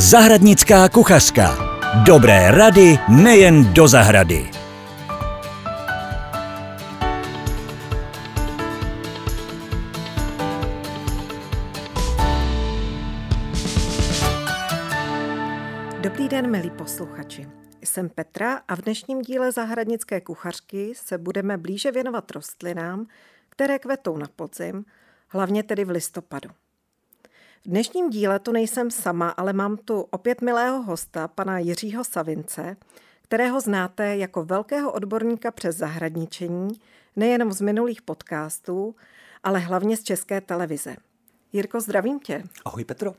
Zahradnická kuchařka. Dobré rady nejen do zahrady. Dobrý den, milí posluchači. Jsem Petra a v dnešním díle Zahradnické kuchařky se budeme blíže věnovat rostlinám, které kvetou na podzim, hlavně tedy v listopadu. V dnešním díle tu nejsem sama, ale mám tu opět milého hosta, pana Jiřího Savince, kterého znáte jako velkého odborníka přes zahradničení, nejenom z minulých podcastů, ale hlavně z české televize. Jirko, zdravím tě. Ahoj Petro.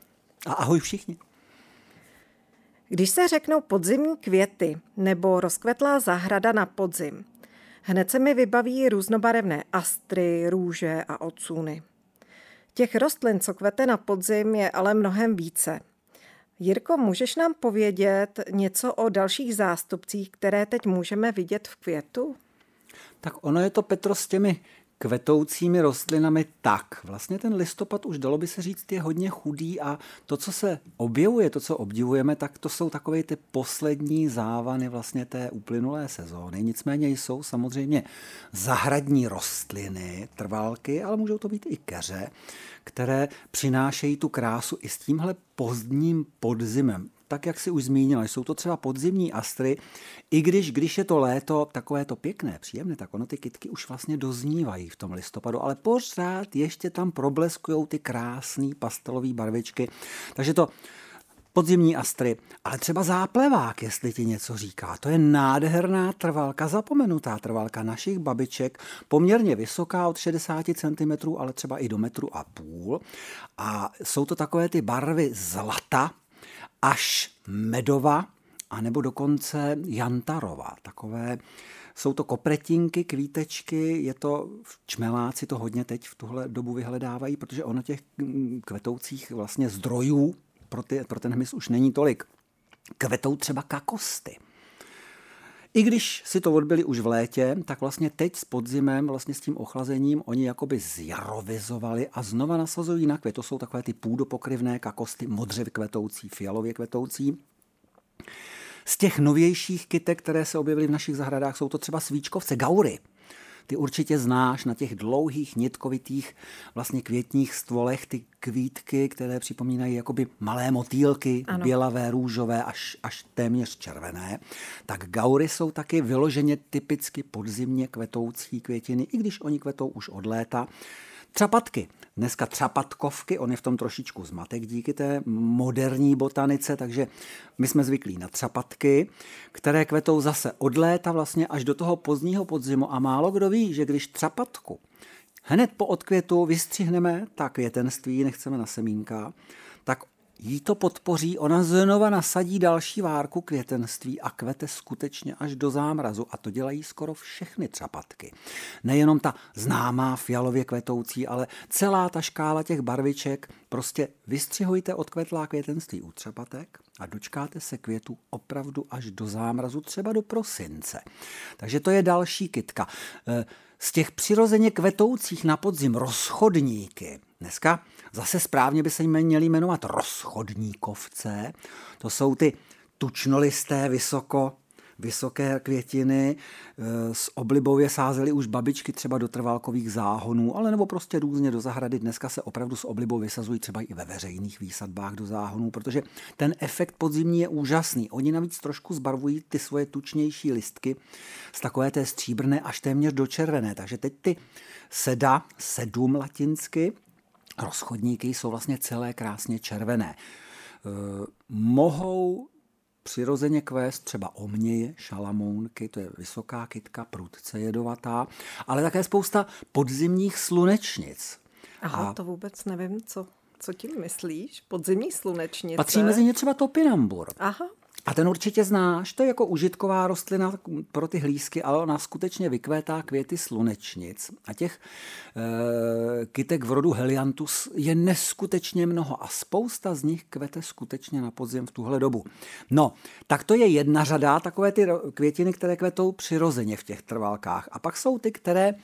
A ahoj všichni. Když se řeknou podzimní květy nebo rozkvetlá zahrada na podzim, hned se mi vybaví různobarevné astry, růže a ocuny. Těch rostlin, co kvete na podzim, je ale mnohem více. Jirko, můžeš nám povědět něco o dalších zástupcích, které teď můžeme vidět v květu? Tak ono je to, Petro, s těmi kvetoucími rostlinami tak. Vlastně ten listopad už dalo by se říct je hodně chudý a to, co se objevuje, to, co obdivujeme, tak to jsou takové ty poslední závany vlastně té uplynulé sezóny. Nicméně jsou samozřejmě zahradní rostliny, trvalky, ale můžou to být i keře, které přinášejí tu krásu i s tímhle pozdním podzimem tak jak si už zmínila, jsou to třeba podzimní astry, i když, když je to léto takové to pěkné, příjemné, tak ono ty kytky už vlastně doznívají v tom listopadu, ale pořád ještě tam probleskují ty krásné pastelové barvičky. Takže to podzimní astry, ale třeba záplevák, jestli ti něco říká. To je nádherná trvalka, zapomenutá trvalka našich babiček, poměrně vysoká od 60 cm, ale třeba i do metru a půl. A jsou to takové ty barvy zlata, až medova, anebo dokonce jantarova. Takové jsou to kopretinky, kvítečky, je to, čmeláci to hodně teď v tuhle dobu vyhledávají, protože ono těch kvetoucích vlastně zdrojů pro, ty, pro ten hmyz už není tolik. Kvetou třeba kakosty. I když si to odbyli už v létě, tak vlastně teď s podzimem, vlastně s tím ochlazením, oni jakoby zjarovizovali a znova nasazují na květ. To jsou takové ty půdopokryvné kakosty, modře kvetoucí, fialově kvetoucí. Z těch novějších kytek, které se objevily v našich zahradách, jsou to třeba svíčkovce, gaury. Ty určitě znáš na těch dlouhých nitkovitých vlastně květních stvolech ty kvítky, které připomínají jakoby malé motýlky, ano. bělavé, růžové, až, až téměř červené. Tak gaury jsou taky vyloženě typicky podzimně kvetoucí květiny, i když oni kvetou už od léta. Třapatky. Dneska třapatkovky, on je v tom trošičku zmatek díky té moderní botanice, takže my jsme zvyklí na třapatky, které kvetou zase od léta vlastně až do toho pozdního podzimu a málo kdo ví, že když třapatku hned po odkvětu vystřihneme ta květenství, nechceme na semínka, tak jí to podpoří, ona znova nasadí další várku květenství a kvete skutečně až do zámrazu. A to dělají skoro všechny třapatky. Nejenom ta známá fialově kvetoucí, ale celá ta škála těch barviček. Prostě vystřihujte odkvetlá květenství u třapatek a dočkáte se květu opravdu až do zámrazu, třeba do prosince. Takže to je další kytka. E, z těch přirozeně kvetoucích na podzim rozchodníky, dneska zase správně by se měli jmenovat rozchodníkovce, to jsou ty tučnolisté, vysoko vysoké květiny. S oblibou je sázely už babičky třeba do trvalkových záhonů, ale nebo prostě různě do zahrady. Dneska se opravdu s oblibou vysazují třeba i ve veřejných výsadbách do záhonů, protože ten efekt podzimní je úžasný. Oni navíc trošku zbarvují ty svoje tučnější listky z takové té stříbrné až téměř do červené. Takže teď ty seda, sedm latinsky, rozchodníky jsou vlastně celé krásně červené. E, mohou přirozeně kvést třeba omněje, šalamounky, to je vysoká kytka, prudce jedovatá, ale také spousta podzimních slunečnic. Aha, a to vůbec nevím, co, co tím myslíš? Podzimní slunečnice? Patří mezi ně třeba topinambur. Aha, a ten určitě znáš, to je jako užitková rostlina pro ty hlízky, ale ona skutečně vykvétá květy slunečnic. A těch e, kytek v rodu Heliantus je neskutečně mnoho a spousta z nich kvete skutečně na podzim v tuhle dobu. No, tak to je jedna řada, takové ty květiny, které kvetou přirozeně v těch trvalkách. A pak jsou ty, které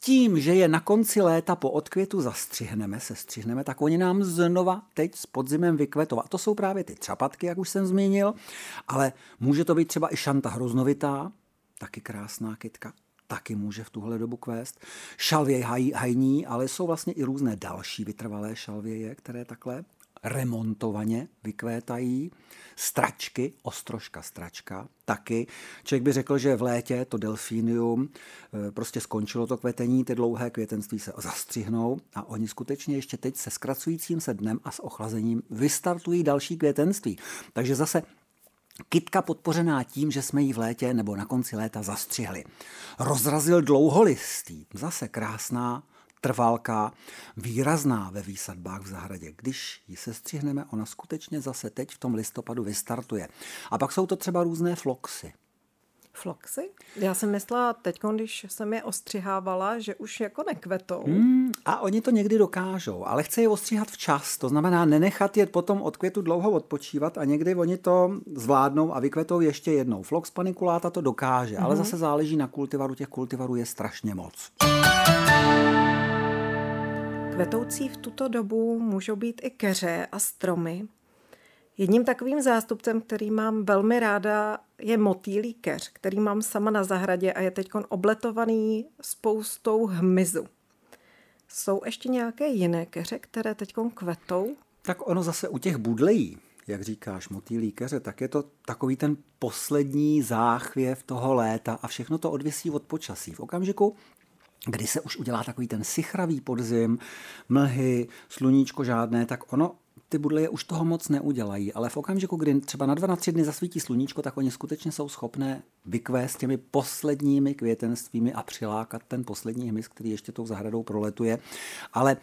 tím, že je na konci léta po odkvětu zastřihneme, se střihneme, tak oni nám znova teď s podzimem vykvetou. A to jsou právě ty třapatky, jak už jsem zmínil, ale může to být třeba i šanta hroznovitá, taky krásná kytka, taky může v tuhle dobu kvést. Šalvě haj, hajní, ale jsou vlastně i různé další vytrvalé šalvěje, které takhle remontovaně vykvétají. Stračky, ostrožka stračka, taky. Člověk by řekl, že v létě to delfínium eh, prostě skončilo to kvetení, ty dlouhé květenství se zastřihnou a oni skutečně ještě teď se zkracujícím se dnem a s ochlazením vystartují další květenství. Takže zase Kytka podpořená tím, že jsme ji v létě nebo na konci léta zastřihli. Rozrazil dlouholistý, zase krásná trvalka, výrazná ve výsadbách v zahradě. Když ji sestřihneme, ona skutečně zase teď v tom listopadu vystartuje. A pak jsou to třeba různé floxy. Floxy? Já jsem myslela teď, když jsem je ostřihávala, že už jako nekvetou. Hmm, a oni to někdy dokážou, ale chce je ostříhat včas. To znamená nenechat je potom od květu dlouho odpočívat a někdy oni to zvládnou a vykvetou ještě jednou. Flox paniculáta to dokáže, mm-hmm. ale mhm. zase záleží na kultivaru. Těch kultivarů je strašně moc. Kvetoucí v tuto dobu můžou být i keře a stromy. Jedním takovým zástupcem, který mám velmi ráda, je motýlí keř, který mám sama na zahradě a je teď obletovaný spoustou hmyzu. Jsou ještě nějaké jiné keře, které teď kvetou? Tak ono zase u těch budlejí, jak říkáš, motýlí keře, tak je to takový ten poslední záchvěv toho léta a všechno to odvisí od počasí. V okamžiku, kdy se už udělá takový ten sichravý podzim, mlhy, sluníčko žádné, tak ono ty budleje už toho moc neudělají, ale v okamžiku, kdy třeba na dva, na tři dny zasvítí sluníčko, tak oni skutečně jsou schopné vykvést těmi posledními květenstvími a přilákat ten poslední hmyz, který ještě tou zahradou proletuje. Ale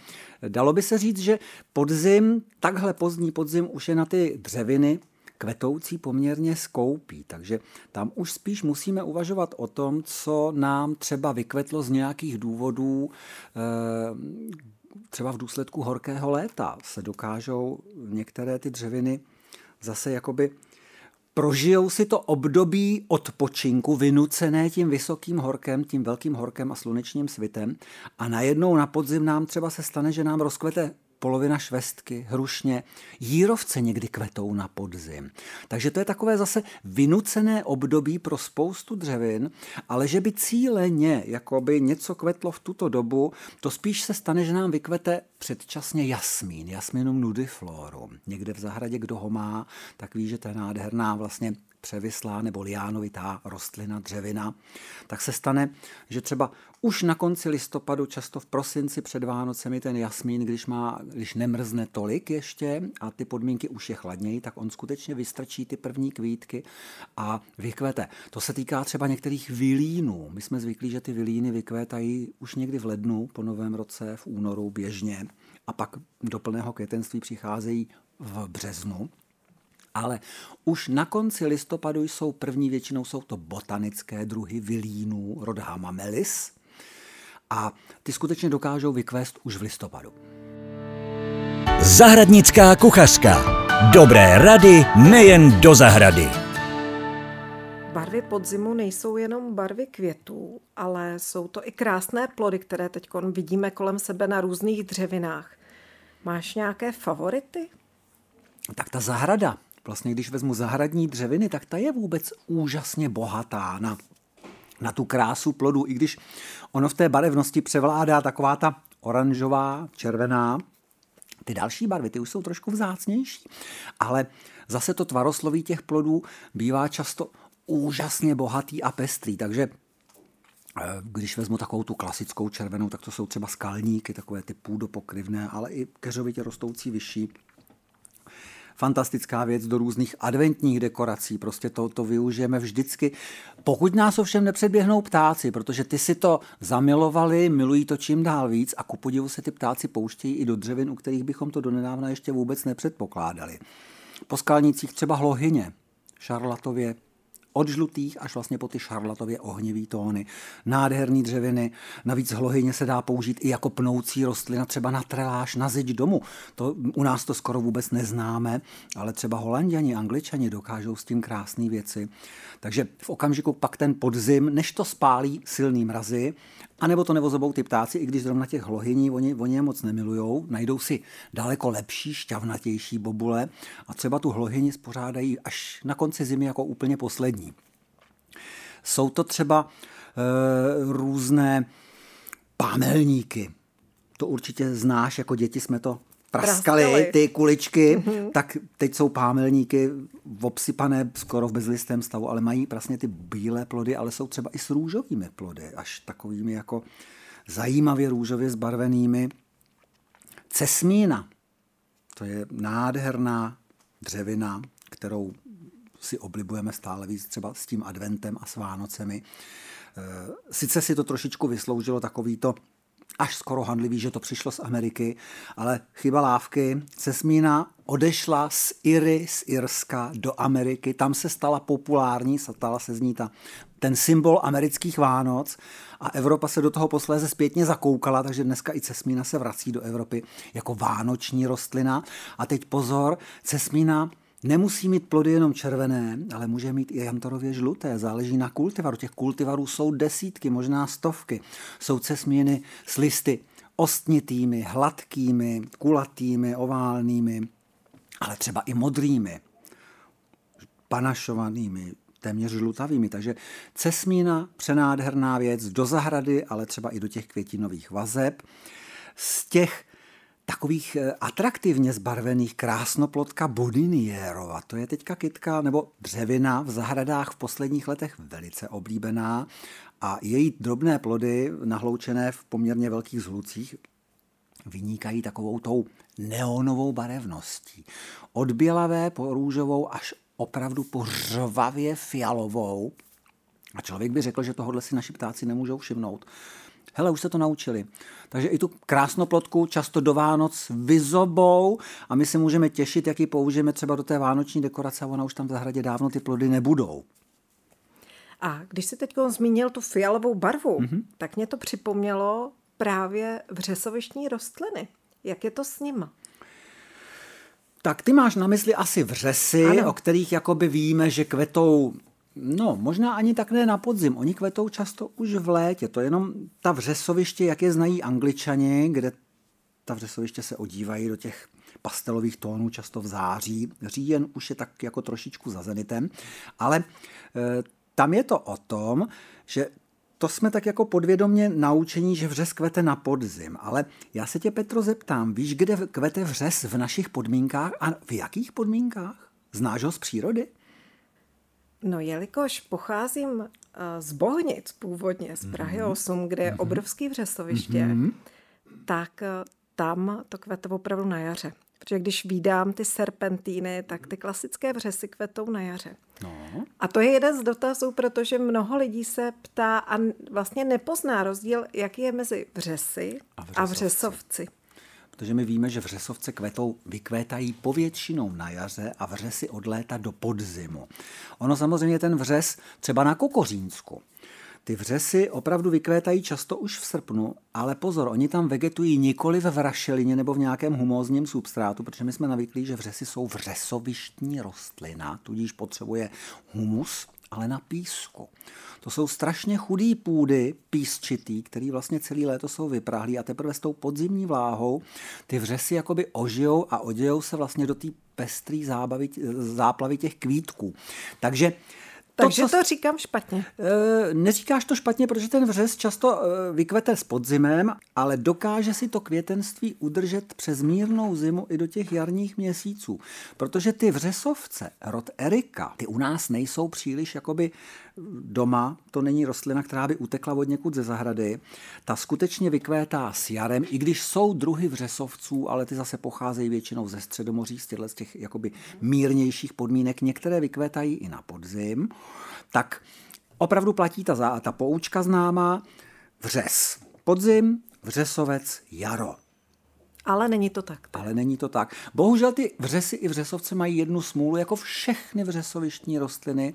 dalo by se říct, že podzim, takhle pozdní podzim už je na ty dřeviny kvetoucí poměrně skoupí, takže tam už spíš musíme uvažovat o tom, co nám třeba vykvetlo z nějakých důvodů, eh, třeba v důsledku horkého léta se dokážou některé ty dřeviny zase jakoby prožijou si to období odpočinku vynucené tím vysokým horkem, tím velkým horkem a slunečním svitem a najednou na podzim nám třeba se stane, že nám rozkvete polovina švestky, hrušně, jírovce někdy kvetou na podzim. Takže to je takové zase vynucené období pro spoustu dřevin, ale že by cíleně jako by něco kvetlo v tuto dobu, to spíš se stane, že nám vykvete předčasně jasmín, jasminum nudiflorum. Někde v zahradě, kdo ho má, tak ví, že to je nádherná vlastně převislá nebo liánovitá rostlina, dřevina, tak se stane, že třeba už na konci listopadu, často v prosinci před Vánocemi ten jasmín, když, má, když nemrzne tolik ještě a ty podmínky už je chladněji, tak on skutečně vystrčí ty první kvítky a vykvete. To se týká třeba některých vilínů. My jsme zvyklí, že ty vilíny vykvétají už někdy v lednu, po novém roce, v únoru běžně a pak do plného květenství přicházejí v březnu ale už na konci listopadu jsou první, většinou jsou to botanické druhy vilínů, rod Hamamelis, a ty skutečně dokážou vykvést už v listopadu. Zahradnická kuchařka. Dobré rady nejen do zahrady. Barvy podzimu nejsou jenom barvy květů, ale jsou to i krásné plody, které teď vidíme kolem sebe na různých dřevinách. Máš nějaké favority? Tak ta zahrada, vlastně když vezmu zahradní dřeviny, tak ta je vůbec úžasně bohatá na, na tu krásu plodu, i když ono v té barevnosti převládá taková ta oranžová, červená, ty další barvy, ty už jsou trošku vzácnější, ale zase to tvarosloví těch plodů bývá často úžasně bohatý a pestrý, takže eh, když vezmu takovou tu klasickou červenou, tak to jsou třeba skalníky, takové ty půdopokryvné, ale i keřovitě rostoucí vyšší fantastická věc do různých adventních dekorací. Prostě to, to využijeme vždycky. Pokud nás ovšem nepředběhnou ptáci, protože ty si to zamilovali, milují to čím dál víc a ku podivu se ty ptáci pouštějí i do dřevin, u kterých bychom to donedávna ještě vůbec nepředpokládali. Po skalnicích třeba hlohyně, šarlatově, od žlutých až vlastně po ty šarlatově ohnivý tóny. Nádherný dřeviny, navíc hlohyně se dá použít i jako pnoucí rostlina, třeba na treláž, na zeď domu. To, u nás to skoro vůbec neznáme, ale třeba holanděni, angličani dokážou s tím krásné věci. Takže v okamžiku pak ten podzim, než to spálí silný mrazy A nebo to nevozobou ty ptáci, i když zrovna těch hlohyní oni, oni je moc nemilujou, najdou si daleko lepší, šťavnatější bobule a třeba tu hlohyni spořádají až na konci zimy jako úplně poslední. Jsou to třeba e, různé pámelníky. To určitě znáš, jako děti jsme to praskali. ty kuličky, mm-hmm. tak teď jsou pámelníky obsypané skoro v bezlistém stavu, ale mají vlastně ty bílé plody, ale jsou třeba i s růžovými plody, až takovými jako zajímavě růžově zbarvenými. Cesmína, to je nádherná dřevina, kterou si oblibujeme stále víc třeba s tím adventem a s Vánocemi. Eh, sice si to trošičku vysloužilo takovýto až skoro handlivý, že to přišlo z Ameriky, ale chyba lávky. Cesmína odešla z Iry, z Irska do Ameriky, tam se stala populární, stala se z ní ta, ten symbol amerických Vánoc a Evropa se do toho posléze zpětně zakoukala, takže dneska i cesmína se vrací do Evropy jako vánoční rostlina. A teď pozor, cesmína Nemusí mít plody jenom červené, ale může mít i jantarově žluté, záleží na kultivaru. Těch kultivarů jsou desítky, možná stovky. Jsou cesmíny s listy ostnitými, hladkými, kulatými, oválnými, ale třeba i modrými, panašovanými, téměř žlutavými. Takže cesmína, přenádherná věc, do zahrady, ale třeba i do těch květinových vazeb. Z těch takových eh, atraktivně zbarvených krásnoplotka Bodinierova. To je teďka kytka nebo dřevina v zahradách v posledních letech velice oblíbená a její drobné plody nahloučené v poměrně velkých zhlucích vynikají takovou tou neonovou barevností. Od bělavé po růžovou až opravdu po řvavě fialovou. A člověk by řekl, že tohle si naši ptáci nemůžou všimnout hele, už se to naučili. Takže i tu krásnoplotku často do Vánoc vyzobou a my se můžeme těšit, jak ji použijeme třeba do té vánoční dekorace a ona už tam v zahradě dávno ty plody nebudou. A když jsi teď zmínil tu fialovou barvu, mm-hmm. tak mě to připomnělo právě vřesovištní rostliny. Jak je to s nima? Tak ty máš na mysli asi vřesy, ano. o kterých jakoby víme, že kvetou No, možná ani tak ne na podzim. Oni kvetou často už v létě. To je jenom ta vřesoviště, jak je znají angličani, kde ta vřesoviště se odívají do těch pastelových tónů, často v září. Říjen už je tak jako trošičku za zenitem, ale e, tam je to o tom, že to jsme tak jako podvědomně naučení, že vřes kvete na podzim. Ale já se tě, Petro, zeptám, víš, kde kvete vřes v našich podmínkách a v jakých podmínkách? Znáš ho z přírody? No, jelikož pocházím eh, z Bohnic původně, z Prahy mm-hmm. 8, kde je mm-hmm. obrovský vřesoviště, mm-hmm. tak eh, tam to kvete opravdu na jaře. Protože když vídám ty serpentíny, tak ty klasické vřesy kvetou na jaře. No. A to je jeden z dotazů, protože mnoho lidí se ptá a vlastně nepozná rozdíl, jaký je mezi vřesy a vřesovci. A vřesovci protože my víme, že vřesovce kvetou, vykvétají povětšinou na jaře a vřesy od léta do podzimu. Ono samozřejmě ten vřes třeba na Kokořínsku. Ty vřesy opravdu vykvétají často už v srpnu, ale pozor, oni tam vegetují nikoli ve vrašelině nebo v nějakém humózním substrátu, protože my jsme navyklí, že vřesy jsou vřesovištní rostlina, tudíž potřebuje humus, ale na písku. To jsou strašně chudý půdy, písčitý, který vlastně celý léto jsou vyprahlý a teprve s tou podzimní vláhou ty vřesy jakoby ožijou a odějou se vlastně do té pestrý zábavy, záplavy těch kvítků. Takže takže to, co, to říkám špatně. E, neříkáš to špatně, protože ten vřes často e, vykvete s podzimem, ale dokáže si to květenství udržet přes mírnou zimu i do těch jarních měsíců. Protože ty vřesovce, rod Erika, ty u nás nejsou příliš jakoby doma, to není rostlina, která by utekla od někud ze zahrady. Ta skutečně vykvétá s jarem, i když jsou druhy vřesovců, ale ty zase pocházejí většinou ze středomoří, z těchto z těch jakoby mírnějších podmínek. Některé vykvétají i na podzim. Tak opravdu platí ta, ta poučka známá, vřes podzim, vřesovec jaro. Ale není to tak. Ale není to tak. Bohužel ty vřesy i vřesovce mají jednu smůlu, jako všechny vřesovištní rostliny,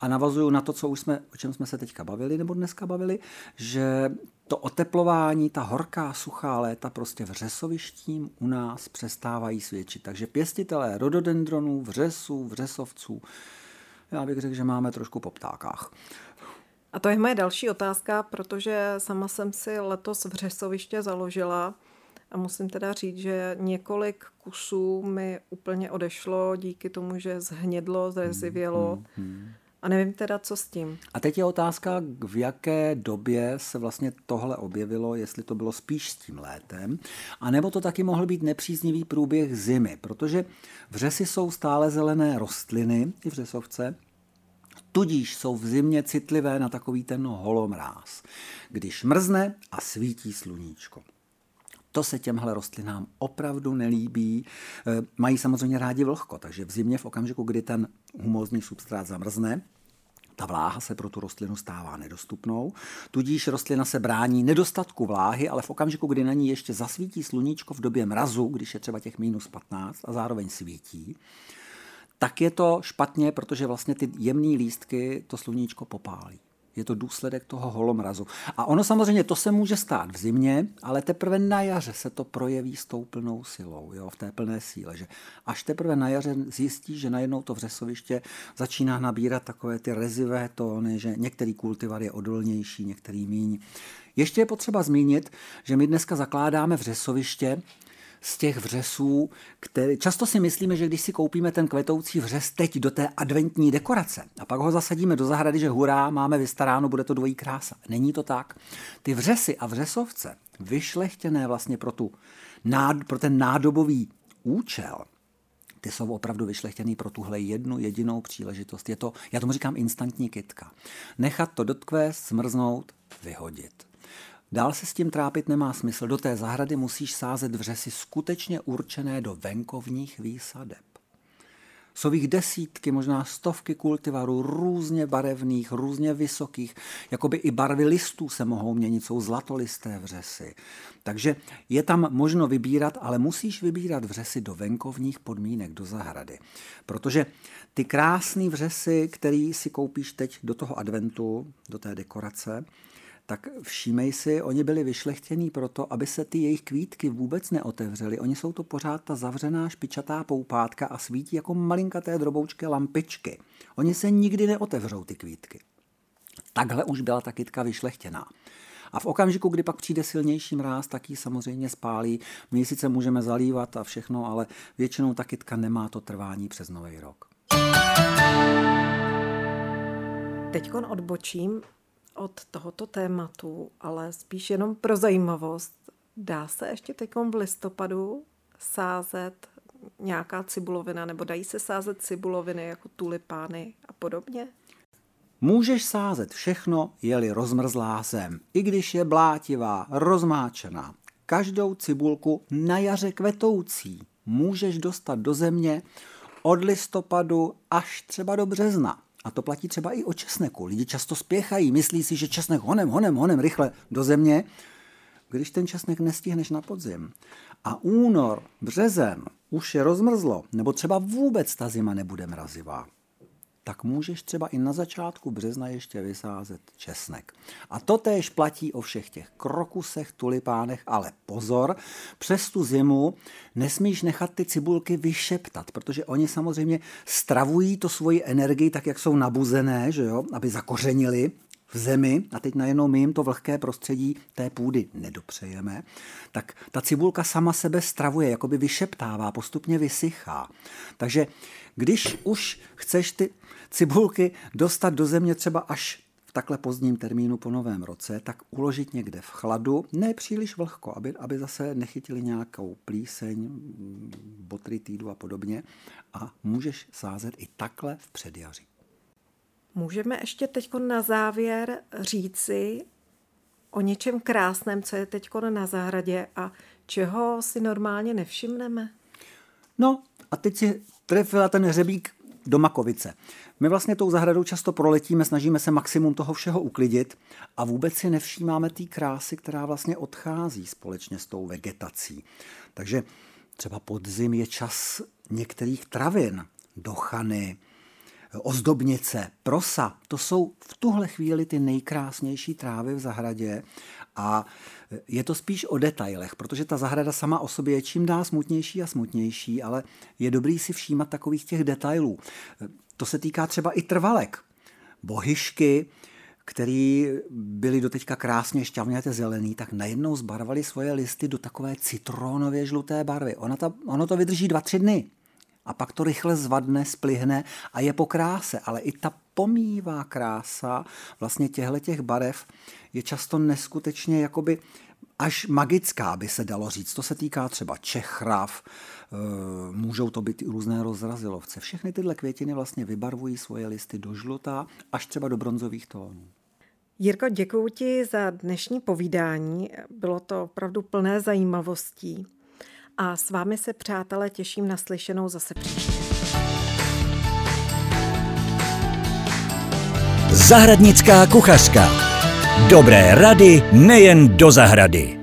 a navazuju na to, co už jsme, o čem jsme se teďka bavili nebo dneska bavili, že to oteplování, ta horká, suchá léta prostě v řesovištím u nás přestávají svědčit. Takže pěstitelé rododendronů, vřesů, vřesovců, já bych řekl, že máme trošku po ptákách. A to je moje další otázka, protože sama jsem si letos v Řesoviště založila a musím teda říct, že několik kusů mi úplně odešlo díky tomu, že zhnědlo, zrezivělo. Hmm, hmm, hmm. A nevím teda, co s tím. A teď je otázka, v jaké době se vlastně tohle objevilo, jestli to bylo spíš s tím létem, anebo to taky mohl být nepříznivý průběh zimy, protože vřesy jsou stále zelené rostliny, i vřesovce, tudíž jsou v zimě citlivé na takový ten holomráz, když mrzne a svítí sluníčko. To se těmhle rostlinám opravdu nelíbí. E, mají samozřejmě rádi vlhko, takže v zimě v okamžiku, kdy ten humózní substrát zamrzne, ta vláha se pro tu rostlinu stává nedostupnou, tudíž rostlina se brání nedostatku vláhy, ale v okamžiku, kdy na ní ještě zasvítí sluníčko v době mrazu, když je třeba těch minus 15 a zároveň svítí, tak je to špatně, protože vlastně ty jemné lístky to sluníčko popálí. Je to důsledek toho holomrazu. A ono samozřejmě to se může stát v zimě, ale teprve na jaře se to projeví s tou plnou silou, jo, v té plné síle. Že až teprve na jaře zjistí, že najednou to vřesoviště začíná nabírat takové ty rezivé tóny, že některý kultivar je odolnější, některý míň. Ještě je potřeba zmínit, že my dneska zakládáme vřesoviště, z těch vřesů, které často si myslíme, že když si koupíme ten kvetoucí vřes teď do té adventní dekorace a pak ho zasadíme do zahrady, že hurá, máme vystaráno, bude to dvojí krása. Není to tak. Ty vřesy a vřesovce, vyšlechtěné vlastně pro, tu, pro ten nádobový účel, ty jsou opravdu vyšlechtěný pro tuhle jednu jedinou příležitost. Je to, já tomu říkám instantní kitka. Nechat to dotkvést, smrznout, vyhodit. Dál se s tím trápit nemá smysl. Do té zahrady musíš sázet vřesy skutečně určené do venkovních výsadeb. Jsou jich desítky, možná stovky kultivarů, různě barevných, různě vysokých, jakoby i barvy listů se mohou měnit, jsou zlatolisté vřesy. Takže je tam možno vybírat, ale musíš vybírat vřesy do venkovních podmínek, do zahrady. Protože ty krásné vřesy, který si koupíš teď do toho adventu, do té dekorace, tak všímej si, oni byli vyšlechtění proto, aby se ty jejich kvítky vůbec neotevřely. Oni jsou to pořád ta zavřená špičatá poupátka a svítí jako malinkaté droboučké lampičky. Oni se nikdy neotevřou, ty kvítky. Takhle už byla ta kytka vyšlechtěná. A v okamžiku, kdy pak přijde silnější mráz, tak ji samozřejmě spálí. My ji sice můžeme zalívat a všechno, ale většinou ta kytka nemá to trvání přes nový rok. Teď odbočím od tohoto tématu, ale spíš jenom pro zajímavost. Dá se ještě teď v listopadu sázet nějaká cibulovina, nebo dají se sázet cibuloviny jako tulipány a podobně? Můžeš sázet všechno, je-li rozmrzlá zem, i když je blátivá, rozmáčená. Každou cibulku na jaře kvetoucí můžeš dostat do země od listopadu až třeba do března. A to platí třeba i o česneku. Lidi často spěchají, myslí si, že česnek honem, honem, honem, rychle do země, když ten česnek nestihneš na podzim. A únor, březen už je rozmrzlo, nebo třeba vůbec ta zima nebude mrazivá tak můžeš třeba i na začátku března ještě vysázet česnek. A to též platí o všech těch krokusech, tulipánech, ale pozor, přes tu zimu nesmíš nechat ty cibulky vyšeptat, protože oni samozřejmě stravují to svoji energii tak, jak jsou nabuzené, že jo, aby zakořenili v zemi a teď najednou my jim to vlhké prostředí té půdy nedopřejeme, tak ta cibulka sama sebe stravuje, jakoby vyšeptává, postupně vysychá. Takže když už chceš ty cibulky dostat do země třeba až v takhle pozdním termínu po novém roce, tak uložit někde v chladu, ne příliš vlhko, aby, aby zase nechytili nějakou plíseň, botritídu a podobně. A můžeš sázet i takhle v předjaří. Můžeme ještě teď na závěr říci o něčem krásném, co je teď na zahradě a čeho si normálně nevšimneme? No a teď si trefila ten hřebík do Makovice. My vlastně tou zahradou často proletíme, snažíme se maximum toho všeho uklidit a vůbec si nevšímáme té krásy, která vlastně odchází společně s tou vegetací. Takže třeba podzim je čas některých travin, dochany, ozdobnice, prosa, to jsou v tuhle chvíli ty nejkrásnější trávy v zahradě a je to spíš o detailech, protože ta zahrada sama o sobě je čím dál smutnější a smutnější, ale je dobrý si všímat takových těch detailů. To se týká třeba i trvalek. Bohyšky, který byly doteďka krásně šťavňaté zelený, tak najednou zbarvali svoje listy do takové citronově žluté barvy. Ono, ta, ono to vydrží dva, tři dny a pak to rychle zvadne, splihne a je po kráse, ale i ta pomývá krása vlastně těchto těch barev je často neskutečně jakoby až magická, by se dalo říct. To se týká třeba čechrav, eh, můžou to být i různé rozrazilovce. Všechny tyhle květiny vlastně vybarvují svoje listy do žlutá až třeba do bronzových tónů. Jirko, děkuji ti za dnešní povídání. Bylo to opravdu plné zajímavostí. A s vámi se, přátelé, těším na slyšenou zase příště. Zahradnická kuchařka. Dobré rady nejen do zahrady.